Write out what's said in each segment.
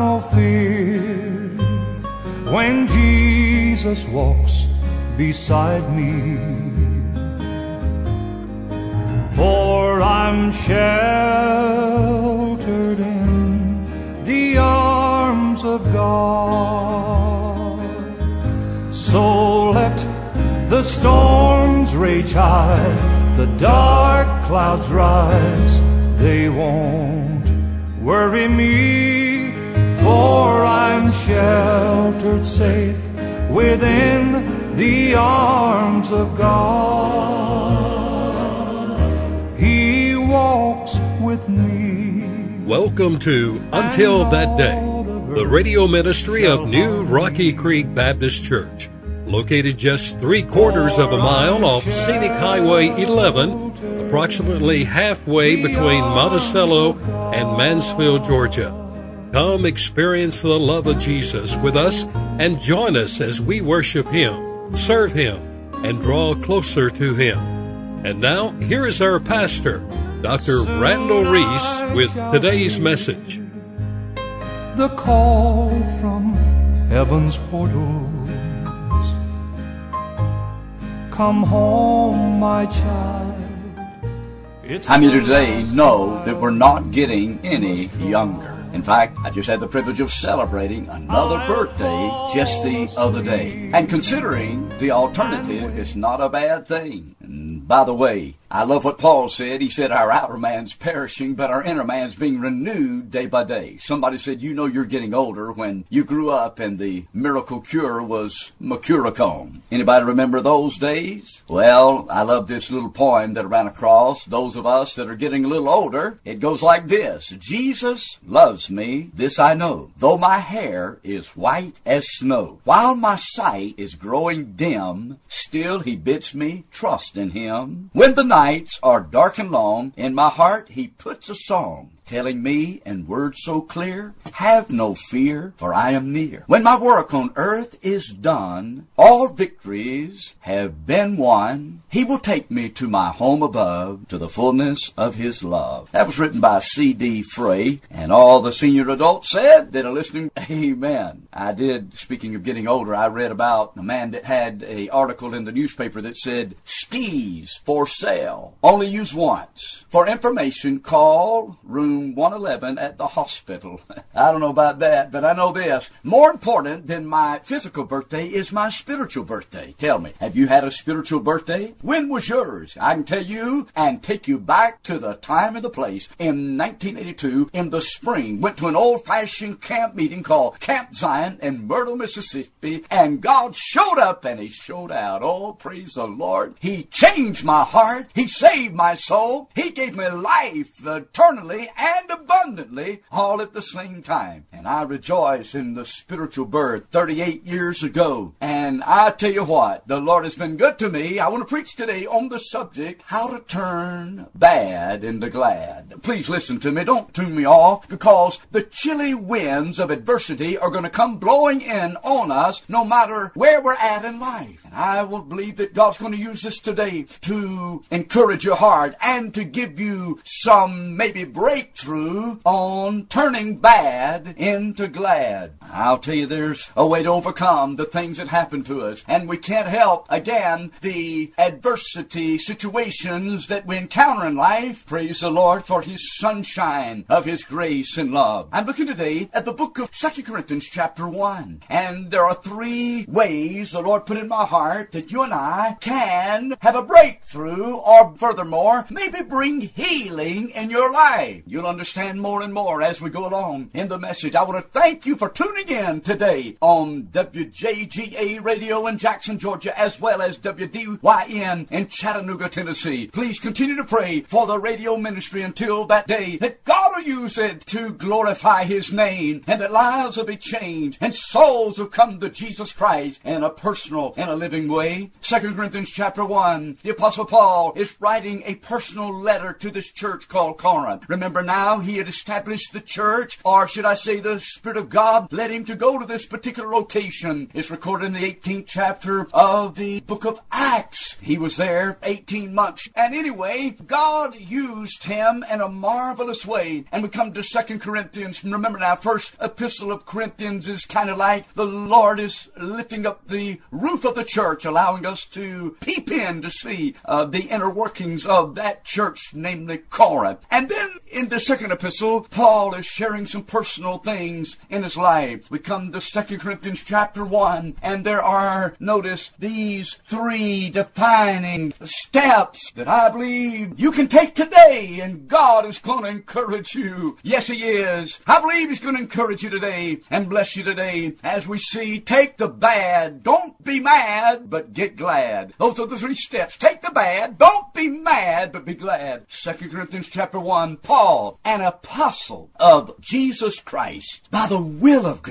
no fear when Jesus walks beside me. For I'm sheltered in the arms of God. So let the storms rage high, the dark clouds rise, they won't worry me, for I'm sheltered safe within the arms of God. He walks with me. Welcome to Until That Day, the radio ministry of New Rocky Creek Baptist Church, located just three quarters of a mile off Scenic Highway 11, approximately halfway between Monticello and Mansfield, Georgia. Come experience the love of Jesus with us and join us as we worship Him, serve Him, and draw closer to Him. And now, here is our pastor, Dr. Randall Reese, with today's message. The call from heaven's portals. Come home, my child. It's How many today know that we're not getting any younger? In fact, I just had the privilege of celebrating another birthday just the other day. And considering the alternative is not a bad thing. And by the way, I love what Paul said. He said, Our outer man's perishing, but our inner man's being renewed day by day. Somebody said, You know you're getting older when you grew up and the miracle cure was Mercurochrome. Anybody remember those days? Well, I love this little poem that I ran across. Those of us that are getting a little older, it goes like this Jesus loves me, this I know, though my hair is white as snow. While my sight is growing dim, still he bids me trust in him. When the nights are dark and long, in my heart he puts a song telling me in words so clear, have no fear, for I am near. When my work on earth is done, all victories have been won, he will take me to my home above, to the fullness of his love. That was written by C.D. Frey, and all the senior adults said that are listening, amen. I did, speaking of getting older, I read about a man that had a article in the newspaper that said, skis for sale, only use once. For information, call room 111 at the hospital. I don't know about that, but I know this. More important than my physical birthday is my spiritual birthday. Tell me, have you had a spiritual birthday? When was yours? I can tell you and take you back to the time and the place. In 1982, in the spring, went to an old-fashioned camp meeting called Camp Zion in Myrtle, Mississippi, and God showed up and He showed out. Oh, praise the Lord. He changed my heart. He saved my soul. He gave me life eternally and abundantly all at the same time. And I rejoice in the spiritual birth 38 years ago. And I tell you what, the Lord has been good to me. I want to preach today on the subject, how to turn bad into glad. Please listen to me. Don't tune me off because the chilly winds of adversity are going to come blowing in on us no matter where we're at in life. And I will believe that God's going to use this today to encourage your heart and to give you some maybe breakthrough on turning bad into glad. I'll tell you, there's a way to overcome the things that happen to us. And we can't help, again, the adversity situations that we encounter in life. Praise the Lord for His sunshine of His grace and love. I'm looking today at the book of 2 Corinthians chapter 1. And there are three ways the Lord put in my heart that you and I can have a breakthrough or furthermore, maybe bring healing in your life. You'll understand more and more as we go along in the message. I want to thank you for tuning tuning in today on WJGA Radio in Jackson, Georgia, as well as WDYN in Chattanooga, Tennessee. Please continue to pray for the radio ministry until that day that God will use it to glorify His name and that lives will be changed and souls will come to Jesus Christ in a personal and a living way. Second Corinthians chapter 1, the Apostle Paul is writing a personal letter to this church called Corinth. Remember now, he had established the church, or should I say the Spirit of God led him to go to this particular location. It's recorded in the 18th chapter of the book of Acts. He was there 18 months. And anyway, God used him in a marvelous way. And we come to Second Corinthians. Remember now, first epistle of Corinthians is kind of like the Lord is lifting up the roof of the church, allowing us to peep in to see uh, the inner workings of that church, namely Corinth. And then in the second epistle, Paul is sharing some personal things in his life. We come to Second Corinthians chapter 1, and there are, notice, these three defining steps that I believe you can take today, and God is going to encourage you. Yes, He is. I believe He's going to encourage you today and bless you today as we see take the bad. Don't be mad, but get glad. Those are the three steps. Take the bad. Don't be mad, but be glad. Second Corinthians chapter 1, Paul, an apostle of Jesus Christ by the will of God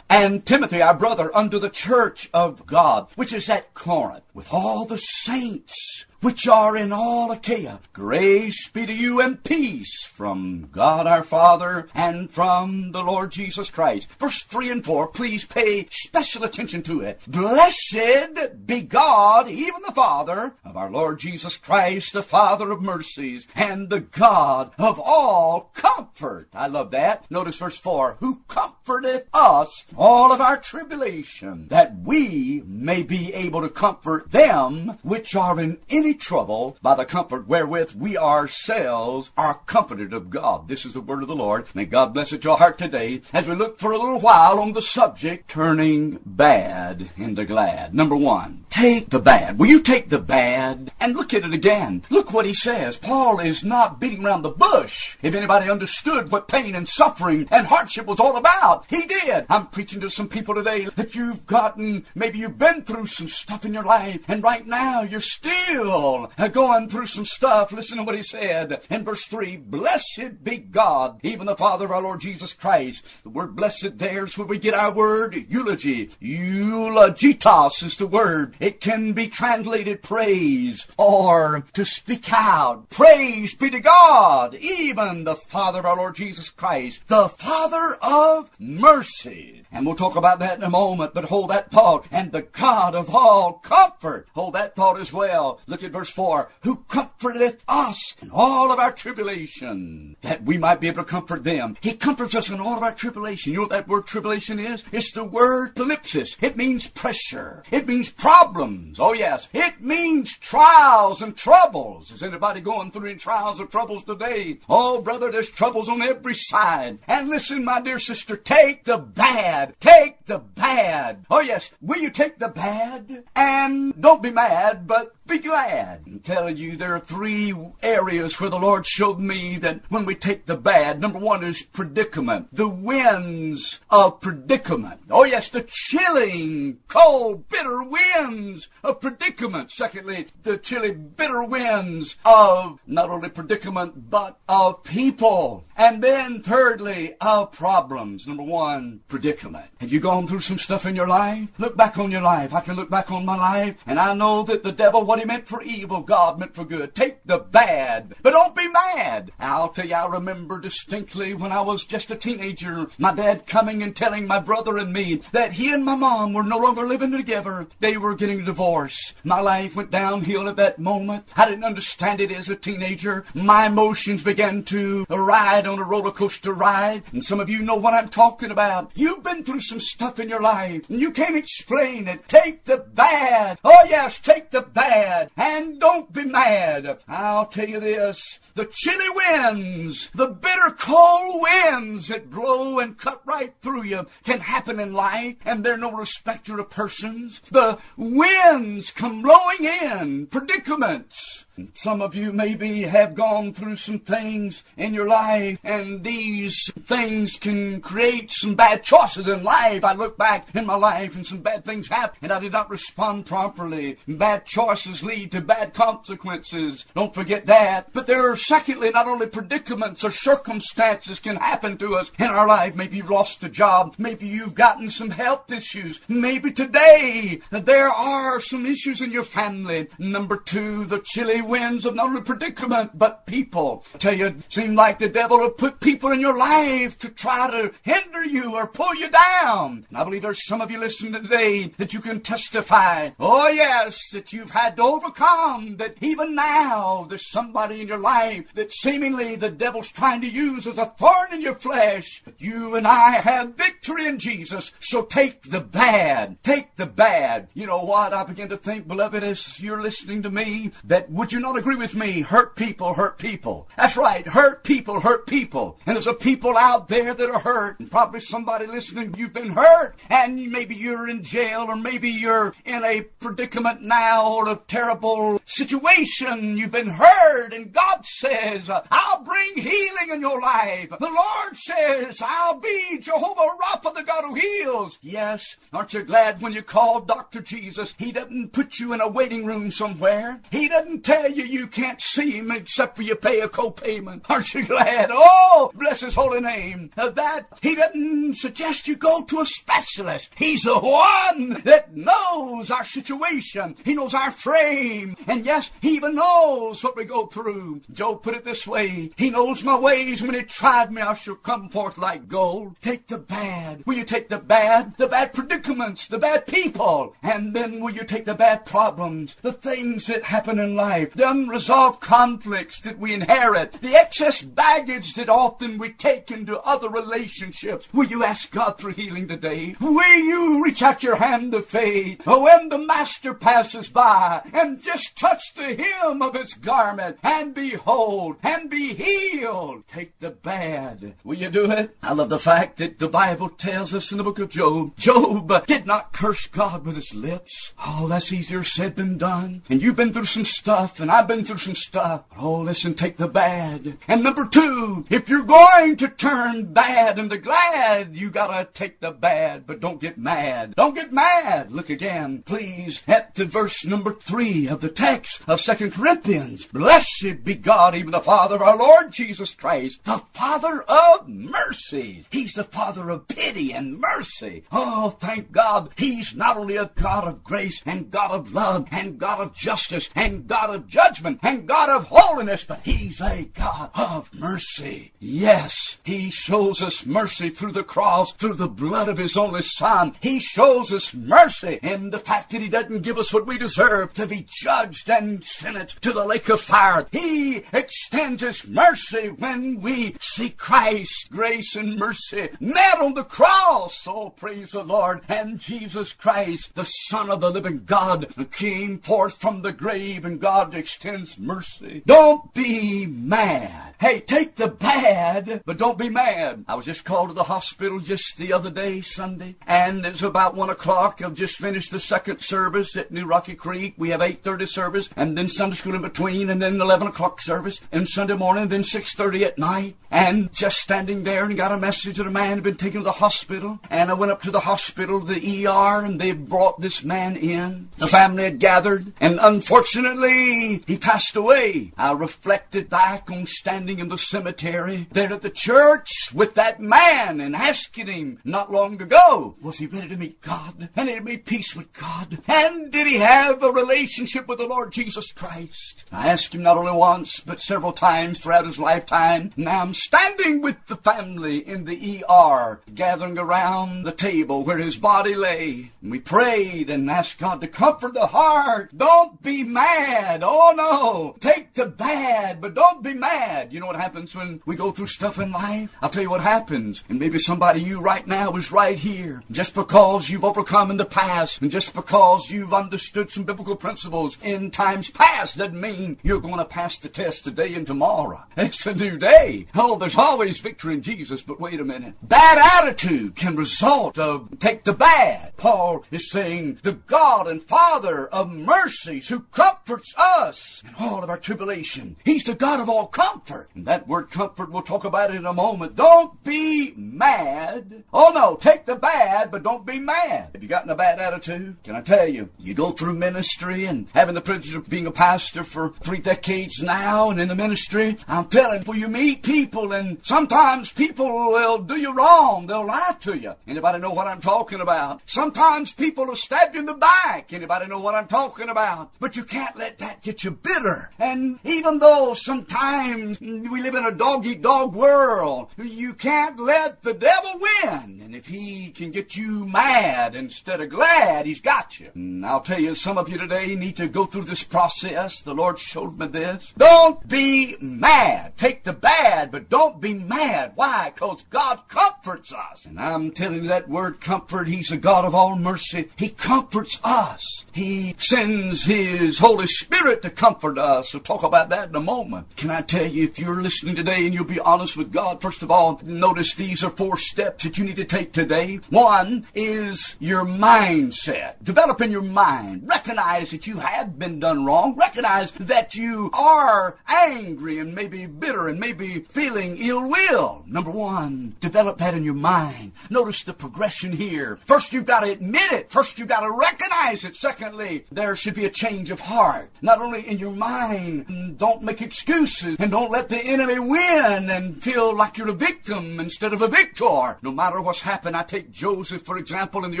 and Timothy, our brother, unto the church of God, which is at Corinth, with all the saints which are in all Achaia. Grace be to you and peace from God our Father and from the Lord Jesus Christ. Verse 3 and 4, please pay special attention to it. Blessed be God, even the Father of our Lord Jesus Christ, the Father of mercies, and the God of all comfort. I love that. Notice verse 4, who comforteth us all of our tribulation, that we may be able to comfort them which are in any trouble by the comfort wherewith we ourselves are comforted of God. This is the word of the Lord. May God bless it to our heart today as we look for a little while on the subject turning bad into glad. Number one, take the bad. Will you take the bad and look at it again? Look what he says. Paul is not beating around the bush. If anybody understood what pain and suffering and hardship was all about, he did. I'm preaching to some people today that you've gotten, maybe you've been through some stuff in your life, and right now you're still uh, going through some stuff. Listen to what he said in verse 3 Blessed be God, even the Father of our Lord Jesus Christ. The word blessed there is where we get our word eulogy. Eulogetos is the word. It can be translated praise or to speak out. Praise be to God, even the Father of our Lord Jesus Christ, the Father of mercy. And we'll talk about that in a moment, but hold that thought. And the God of all comfort. Hold that thought as well. Look at verse 4. Who comforteth us in all of our tribulation, that we might be able to comfort them. He comforts us in all of our tribulation. You know what that word tribulation is? It's the word thalipsis. It means pressure. It means problems. Oh yes. It means trials and troubles. Is anybody going through any trials or troubles today? Oh brother, there's troubles on every side. And listen, my dear sister, take the bad. Take the bad. Oh yes. Will you take the bad? And don't be mad, but be glad. I'm telling you, there are three areas where the Lord showed me that when we take the bad, number one is predicament. The winds of predicament. Oh yes, the chilling, cold, bitter winds of predicament. Secondly, the chilly, bitter winds of not only predicament, but of people. And then thirdly, of problems. Number one, predicament. Have you gone through some stuff in your life? Look back on your life. I can look back on my life, and I know that the devil, what he meant for evil, God meant for good. Take the bad, but don't be mad. I'll tell you, I remember distinctly when I was just a teenager, my dad coming and telling my brother and me that he and my mom were no longer living together. They were getting a divorce. My life went downhill at that moment. I didn't understand it as a teenager. My emotions began to ride on a roller coaster ride. And some of you know what I'm talking about. You've been through some stuff in your life and you can't explain it. Take the bad. Oh yes, take the bad. And don't be mad. I'll tell you this. The chilly winds, the bitter cold winds that blow and cut right through you can happen in life and they're no respecter of persons. The winds come blowing in, predicaments Some of you maybe have gone through some things in your life, and these things can create some bad choices in life. I look back in my life and some bad things happened, and I did not respond properly. Bad choices lead to bad consequences. Don't forget that. But there are, secondly, not only predicaments or circumstances can happen to us in our life. Maybe you've lost a job. Maybe you've gotten some health issues. Maybe today there are some issues in your family. Number two, the chilly winds of not only predicament, but people. I tell you, it seems like the devil will put people in your life to try to hinder you or pull you down. And I believe there's some of you listening today that you can testify. Oh yes, that you've had to overcome that even now there's somebody in your life that seemingly the devil's trying to use as a thorn in your flesh. But you and I have victory in Jesus. So take the bad. Take the bad. You know what? I begin to think, beloved, as you're listening to me, that would you not agree with me? Hurt people hurt people. That's right. Hurt people hurt people. And there's a people out there that are hurt. And probably somebody listening, you've been hurt. And maybe you're in jail or maybe you're in a predicament now or a terrible situation. You've been hurt. And God says, I'll bring healing in your life. The Lord says, I'll be Jehovah Rapha, the God who heals. Yes. Aren't you glad when you call Dr. Jesus, He doesn't put you in a waiting room somewhere. He doesn't tell you you can't see Him except for you pay a co-payment. Aren't you glad? Oh, bless His holy name. Uh, that He doesn't suggest you go to a specialist. He's the one that knows our situation. He knows our frame. And yes, He even knows what we go through. Job put it this way. He knows my ways. When He tried me, I shall come forth like gold. Take the bad. Will you take the bad? The bad predicaments, the bad people. And then will you take the bad problems, the things that happen in life, the unresolved conflicts that we inherit, the excess baggage that often we take into other relationships. Will you ask God for healing today? Will you reach out your hand of faith oh, when the Master passes by and just touch the hem of his garment and behold and be healed? Take the bad. Will you do it? I love the fact that the Bible tells us in the book of Job, Job did not curse God with his lips. Oh, that's easier said than done. And you've been through some stuff, and I've been through some stuff. Oh, listen, take the bad. And number two, if you're going to turn bad into glad, you gotta take the bad, but don't get mad. Don't get mad. Look again, please, at the verse number three of the text of Second Corinthians. Blessed be God, even the Father of our Lord Jesus Christ, the Father of mercies. He's the Father of pity and mercy. Oh, thank God. He's not only a God of grace and God of love and God of justice and God of judgment and God of holiness, but He's a God of mercy. Yes, He shows us mercy through the cross, through the blood of His only Son. He shows us mercy in the fact that He doesn't give us what we deserve to be judged and sentenced to the lake of fire. He extends His mercy when we see Christ, grace and mercy met on the cross. Oh, praise the Lord. And Jesus Christ, the Son of the living God, came forth from the grave and God extends mercy. Don't be mad. Hey, take the bad, but don't be mad. I was just called to the hospital just the other day, Sunday, and it's about one o'clock. I've just finished the second service at New Rocky Creek. We have 8.30 service, and then Sunday school in between, and then 11 o'clock service, and Sunday morning, then 6.30 at night. And just standing there and got a message that a man had been taken to the hospital, and I went up to the hospital, the ER, and they brought this man in. The family had gathered, and unfortunately, he passed away. I reflected back on standing in the cemetery there at the church with that man and asking him not long ago, was he ready to meet God? And he made peace with God? And did he have a relationship with the Lord Jesus Christ? I asked him not only once, but several times throughout his lifetime. Now I'm standing with the family in the ER, gathering around the table where his body lay. And we prayed and asked God to comfort the heart. Don't be mad. Oh no. Take the bad, but don't be mad. You know what happens when we go through stuff in life? I'll tell you what happens. And maybe somebody you right now is right here. Just because you've overcome in the past, and just because you've understood some biblical principles in times past doesn't mean you're going to pass the test today and tomorrow. It's a new day. Oh, there's always victory in Jesus, but wait a minute. Bad attitude can result of take the bad. Paul is saying the God and Father of mercies who comforts us us in all of our tribulation. He's the God of all comfort. And that word comfort, we'll talk about it in a moment. Don't be mad. Oh no, take the bad, but don't be mad. Have you gotten a bad attitude? Can I tell you? You go through ministry and having the privilege of being a pastor for three decades now and in the ministry, I'm telling you, you meet people and sometimes people will do you wrong. They'll lie to you. Anybody know what I'm talking about? Sometimes people will stab you in the back. Anybody know what I'm talking about? But you can't let that get you bitter. And even though sometimes we live in a dog eat dog world, you can't let the devil win. And if he can get you mad instead of glad, he's got you. And I'll tell you, some of you today need to go through this process. The Lord showed me this. Don't be mad. Take the bad, but don't be mad. Why? Because God comforts us. And I'm telling you that word comfort, He's a God of all mercy. He comforts us. He sends His Holy Spirit to comfort us. We'll talk about that in a moment. Can I tell you, if you're listening today and you'll be honest with God, first of all, notice these are four steps that you need to take today. One is your mindset. Developing your mind. Recognize that you have been done wrong. Recognize that you are angry and maybe bitter and maybe feeling ill will. Number one, develop that in your mind. Notice the progression here. First, you've got to admit it. First, you've got to recognize it. Secondly, there should be a change of heart. Not only in your mind, don't make excuses and don't let the enemy win and feel like you're a victim instead of a victor. No matter what's happened, I take Joseph, for example, in the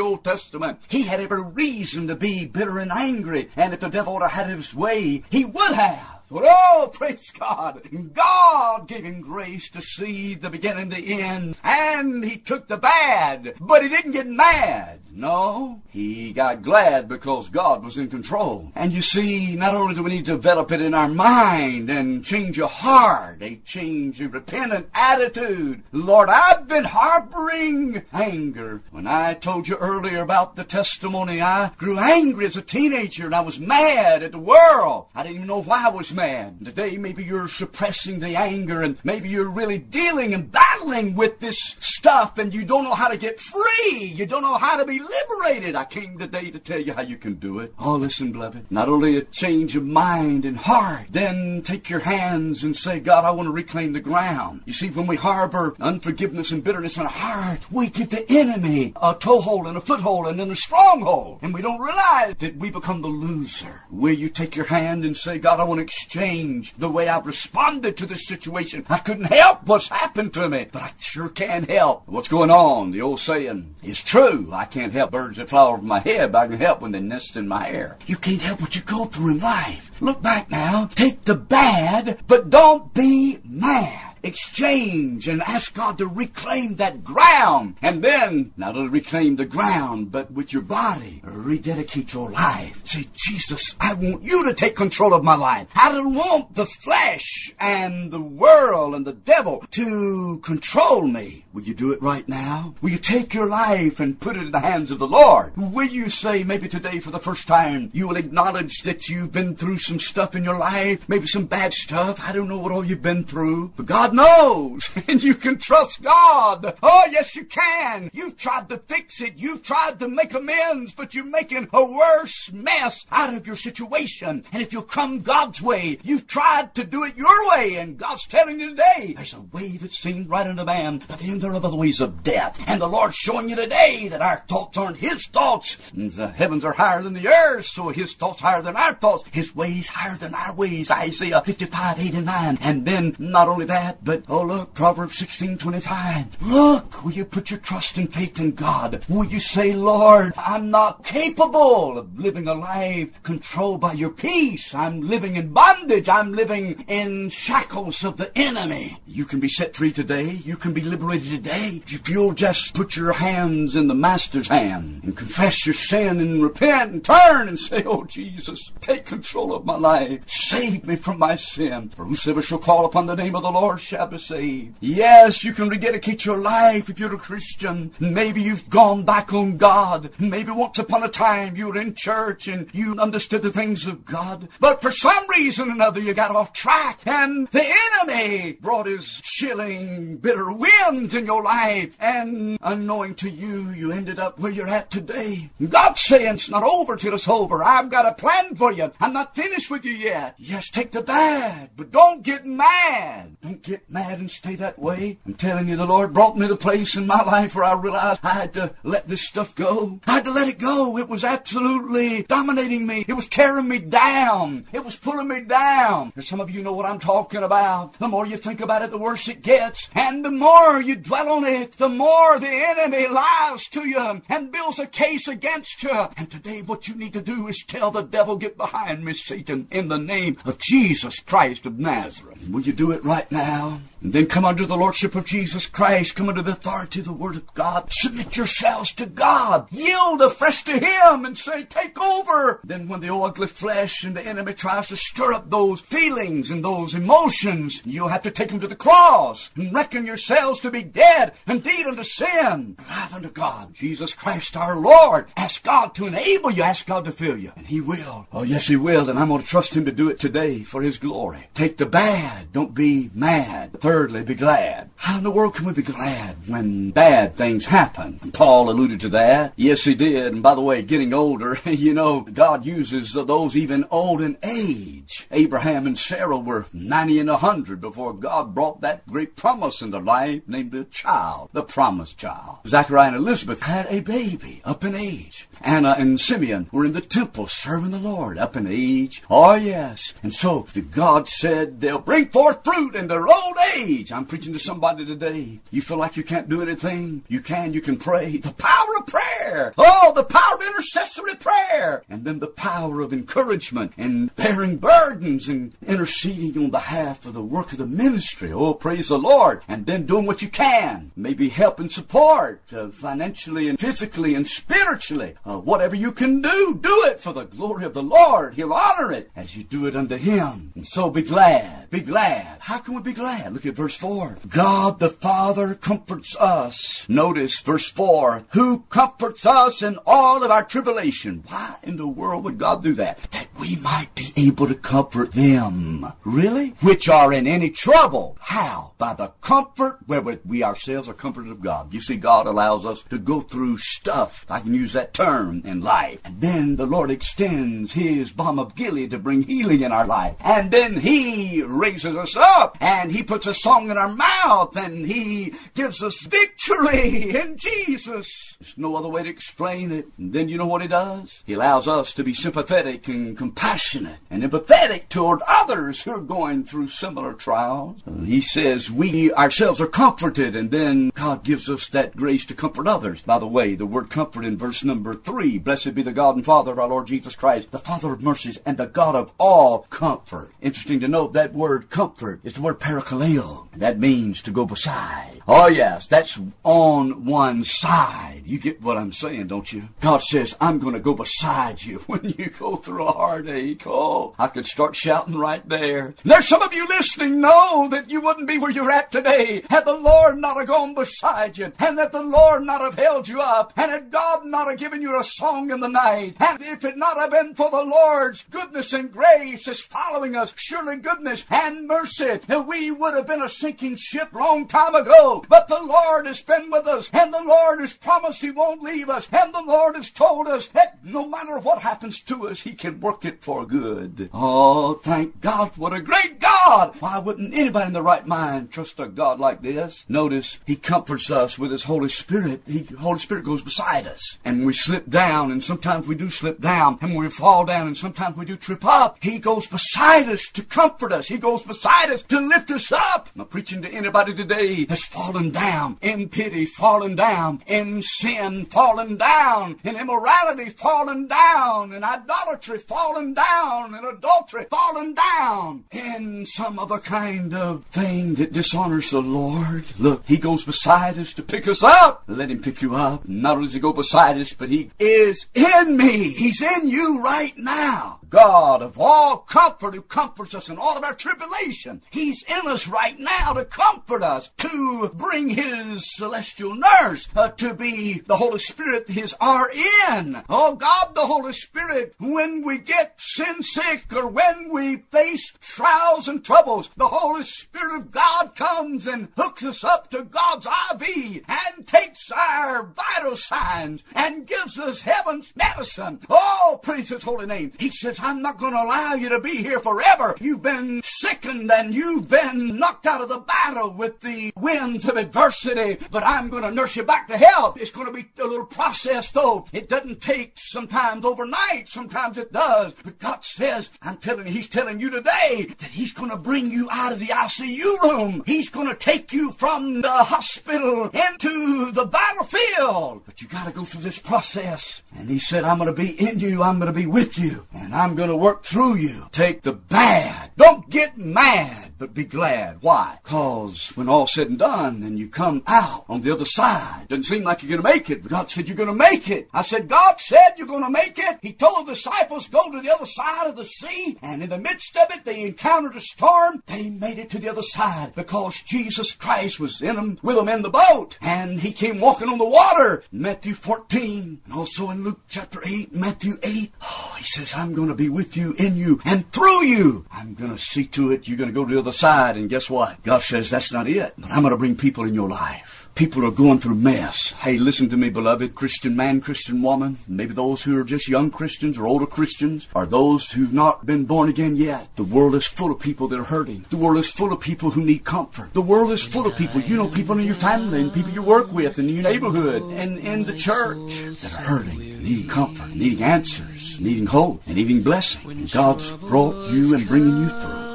Old Testament. He had every reason to be bitter and angry, and if the devil would have had his way, he would have. Oh, praise God. God gave him grace to see the beginning, the end, and he took the bad, but he didn't get mad. No, he got glad because God was in control. And you see, not only do we need to develop it in our mind and change your heart, a change, a repentant attitude. Lord, I've been harboring anger. When I told you earlier about the testimony, I grew angry as a teenager and I was mad at the world. I didn't even know why I was mad. Today, maybe you're suppressing the anger and maybe you're really dealing and battling with this stuff and you don't know how to get free. You don't know how to be liberated. I came today to tell you how you can do it. Oh, listen, beloved. Not only a change of mind and heart, then take your hands and say, God, I want to reclaim the ground. You see, when we harbor unforgiveness and bitterness in our heart, we give the enemy a toehold and a foothold and then a stronghold. And we don't realize that we become the loser. Will you take your hand and say, God, I want to exchange the way I've responded to the situation. I couldn't help what's happened to me, but I sure can help what's going on. The old saying is true. I can't help birds that fly over my head, but I can help when they nest in my hair. You can't help what you go through in life. Look back now. Take the bad, but don't be mad exchange and ask God to reclaim that ground. And then, not only reclaim the ground, but with your body, rededicate your life. Say, Jesus, I want you to take control of my life. I don't want the flesh and the world and the devil to control me. Will you do it right now? Will you take your life and put it in the hands of the Lord? Will you say, maybe today for the first time, you will acknowledge that you've been through some stuff in your life, maybe some bad stuff. I don't know what all you've been through, but God knows, and you can trust God. Oh, yes, you can. You've tried to fix it. You've tried to make amends, but you're making a worse mess out of your situation. And if you'll come God's way, you've tried to do it your way, and God's telling you today, there's a way that seems right unto man, but then are other ways of death. And the Lord's showing you today that our thoughts aren't His thoughts. The heavens are higher than the earth, so His thoughts higher than our thoughts. His ways higher than our ways. Isaiah 55, 8 and 9. And then, not only that, but, oh look, Proverbs 16, 25. Look, will you put your trust and faith in God? Will you say, Lord, I'm not capable of living a life controlled by your peace. I'm living in bondage. I'm living in shackles of the enemy. You can be set free today. You can be liberated today. If you'll just put your hands in the Master's hand and confess your sin and repent and turn and say, Oh Jesus, take control of my life. Save me from my sin. For whosoever shall call upon the name of the Lord shall be saved. Yes, you can rededicate your life if you're a Christian. Maybe you've gone back on God. Maybe once upon a time you were in church and you understood the things of God. But for some reason or another you got off track and the enemy brought his chilling, bitter wind in your life, and unknowing to you, you ended up where you're at today. God's saying it's not over till it's over. I've got a plan for you. I'm not finished with you yet. Yes, take the bad, but don't get mad. Don't get mad and stay that way. I'm telling you, the Lord brought me to the place in my life where I realized I had to let this stuff go. I had to let it go. It was absolutely dominating me. It was carrying me down. It was pulling me down. And some of you know what I'm talking about. The more you think about it, the worse it gets. And the more you dwell on it, the more the enemy lies to you and builds a case against you. And today what you need to do is tell the devil, get behind me, Satan, in the name of Jesus Christ of Nazareth. Will you do it right now? And then come under the Lordship of Jesus Christ. Come under the authority of the Word of God. Submit yourselves to God. Yield afresh to Him and say, take over. Then when the ugly flesh and the enemy tries to stir up those feelings and those emotions, you'll have to take them to the cross and reckon yourselves to be dead indeed unto sin, alive unto God. Jesus Christ our Lord. Ask God to enable you. Ask God to fill you. And He will. Oh yes, He will. And I'm going to trust Him to do it today for His glory. Take the bad. Don't be mad. Thirdly, be glad. How in the world can we be glad when bad things happen? Paul alluded to that. Yes, he did. And by the way, getting older, you know, God uses those even old in age. Abraham and Sarah were 90 and 100 before God brought that great promise in their life, named child, the promised child. Zachariah and Elizabeth had a baby up in age. Anna and Simeon were in the temple serving the Lord up in age. Oh, yes. And so the God said they'll bring forth fruit in their old age. I'm preaching to somebody today. You feel like you can't do anything? You can, you can pray. The power of prayer. Oh, the power of intercessory prayer. And then the power of encouragement and bearing burdens and interceding on behalf of the work of the ministry. Oh, praise the Lord. And then doing what you can. Maybe help and support uh, financially and physically and spiritually. Uh, whatever you can do, do it for the glory of the Lord. He'll honor it as you do it unto Him. And so be glad. Be glad. How can we be glad? Look at verse 4. God the Father comforts us. Notice verse 4. Who comforts us in all of our tribulation. Why in the world would God do that? That we might be able to comfort them. Really? Which are in any trouble. How? By the comfort wherewith we ourselves are comforted of God. You see, God allows us to go through stuff. I can use that term in life. And then the Lord extends His balm of Gilead to bring healing in our life. And then He raises us up and He puts a song in our mouth and He gives us victory in Jesus. There's no other way to explain it. And then you know what He does? He allows us to be sympathetic and compassionate and empathetic toward others who are going through similar trials. He says we ourselves are comforted and then God gives us that grace to comfort others. By the way, the word comfort in verse number three, blessed be the God and Father of our Lord Jesus Christ, the Father of mercies and the God of all comfort. Interesting to note that word comfort is the word parakaleo. That means to go beside. Oh yes, that's on one side. You get what I'm saying, don't you? God says, I'm going to go beside you when you go through a heartache. Oh, I could start shouting right there. There's some of you listening know that you wouldn't be where you're at today had the Lord not have gone beside you and that the Lord not have held you up and had God not have given you a song in the night and if it not have been for the Lord's goodness and grace is following us, surely goodness and mercy, we would have been a sinking ship long time ago. But the Lord has been with us and the Lord has promised He won't leave us and the Lord has told us that no matter what happens to us, He can work it for good. Oh, thank God. What a great God. Why wouldn't anybody in the right mind trust a God like this? Notice He comforts us with His Holy Spirit. He, Holy Spirit goes beside us. And we slip down, and sometimes we do slip down, and we fall down, and sometimes we do trip up. He goes beside us to comfort us. He goes beside us to lift us up. I'm not preaching to anybody today that's fallen down in pity, fallen down in sin, fallen down in immorality, fallen down in idolatry, fallen down in adultery, fallen down in some other kind of thing that dishonors the Lord. Look, He goes beside us to pick us up. Let Him pick you up. Not only does He go beside us, but He is in me. He's in you right now. God of all comfort who comforts us in all of our tribulation. He's in us right now to comfort us, to bring His celestial nurse, uh, to be the Holy Spirit, His RN. Oh God, the Holy Spirit, when we get sin sick or when we face trials and troubles, the Holy Spirit of God comes and hooks us up to God's IV and takes our vital signs and gives us heaven's medicine. Oh, praise His holy name. He says, I'm not going to allow you to be here forever. You've been sickened and you've been knocked out of the battle with the winds of adversity, but I'm going to nurse you back to health. It's going to be a little process though. It doesn't take sometimes overnight. Sometimes it does. But God says, I'm telling you, He's telling you today that He's going to bring you out of the ICU room. He's going to take you from the hospital into the battlefield. But you got to go through this process. And He said, I'm going to be in you. I'm going to be with you. And I'm going to work through you. Take the bad. Don't get mad, but be glad. Why? Cause when all's said and done and you come out on the other side, doesn't seem like you're going to make it, but God said you're going to make it. I said, God said you're going to make it. He told the disciples, go to the other side of the sea. And in the midst of it, they encountered a storm. They made it to the other side because Jesus Christ was in them, with them in the boat. And he came walking on the water. Matthew 14. And also in Luke chapter 8, Matthew 8. Oh, he says, I'm going to be with you, in you, and through you. I'm going to see to it you're going to go to the other side. And guess what? God says that's not it. But I'm going to bring people in your life. People are going through mess. Hey, listen to me, beloved Christian man, Christian woman, maybe those who are just young Christians or older Christians, or those who've not been born again yet. The world is full of people that are hurting. The world is full of people who need comfort. The world is full of people, you know, people in your family and people you work with in your neighborhood and in the church that are hurting, needing comfort, needing answers, needing hope, and needing blessing. And God's brought you and bringing you through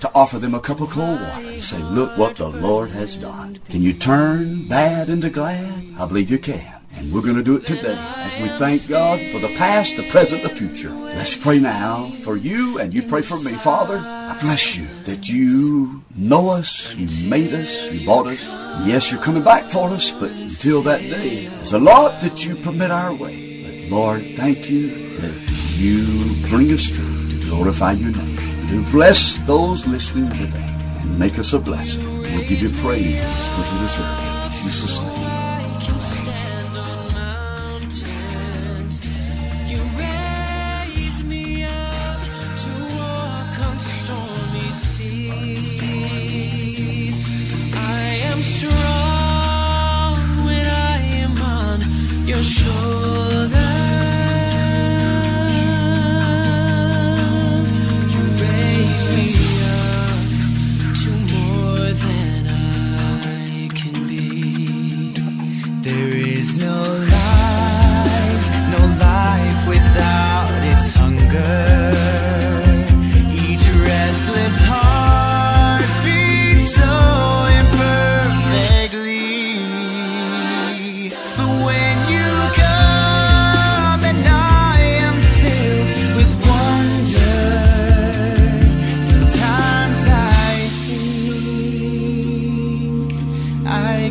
to offer them a cup of cold water and say, look what the Lord has done. Can you turn bad into glad? I believe you can. And we're going to do it today as we thank God for the past, the present, the future. Let's pray now for you and you pray for me. Father, I bless you that you know us, you made us, you bought us. Yes, you're coming back for us, but until that day, there's a lot that you permit our way. But Lord, thank you that you bring us through to glorify your name. To bless those listening today and make us a blessing. We'll give you praise because you deserve it.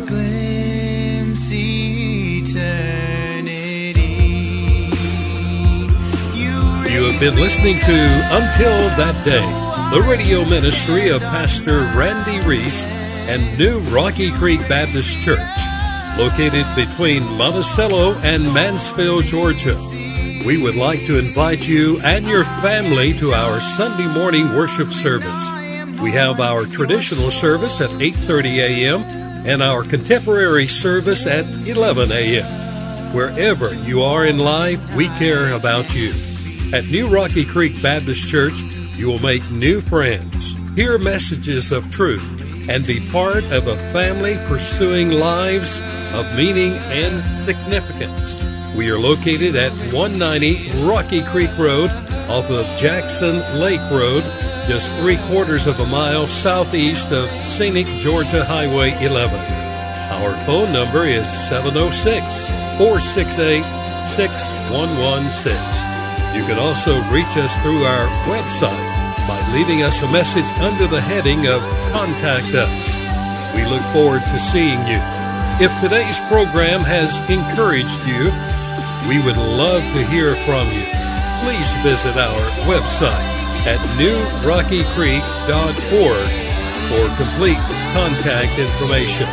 Glimpse eternity. You have been listening to Until That Day, the radio ministry of Pastor Randy Reese and New Rocky Creek Baptist Church, located between Monticello and Mansfield, Georgia. We would like to invite you and your family to our Sunday morning worship service. We have our traditional service at 8:30 a.m. and our contemporary service at 11 a.m. Wherever you are in life, we care about you. At New Rocky Creek Baptist Church, you will make new friends, hear messages of truth, and be part of a family pursuing lives of meaning and significance. We are located at 190 Rocky Creek Road off of Jackson Lake Road, just three quarters of a mile southeast of scenic Georgia Highway 11. Our phone number is 706 468 6116. You can also reach us through our website by leaving us a message under the heading of Contact Us. We look forward to seeing you. If today's program has encouraged you, we would love to hear from you. please visit our website at newrockycreek.org for complete contact information.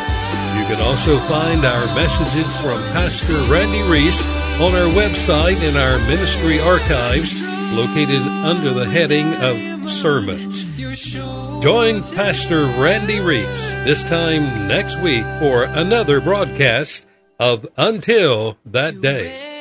You can also find our messages from Pastor Randy Reese on our website in our ministry archives located under the heading of Sermons. Join Pastor Randy Reese this time next week for another broadcast of Until That Day.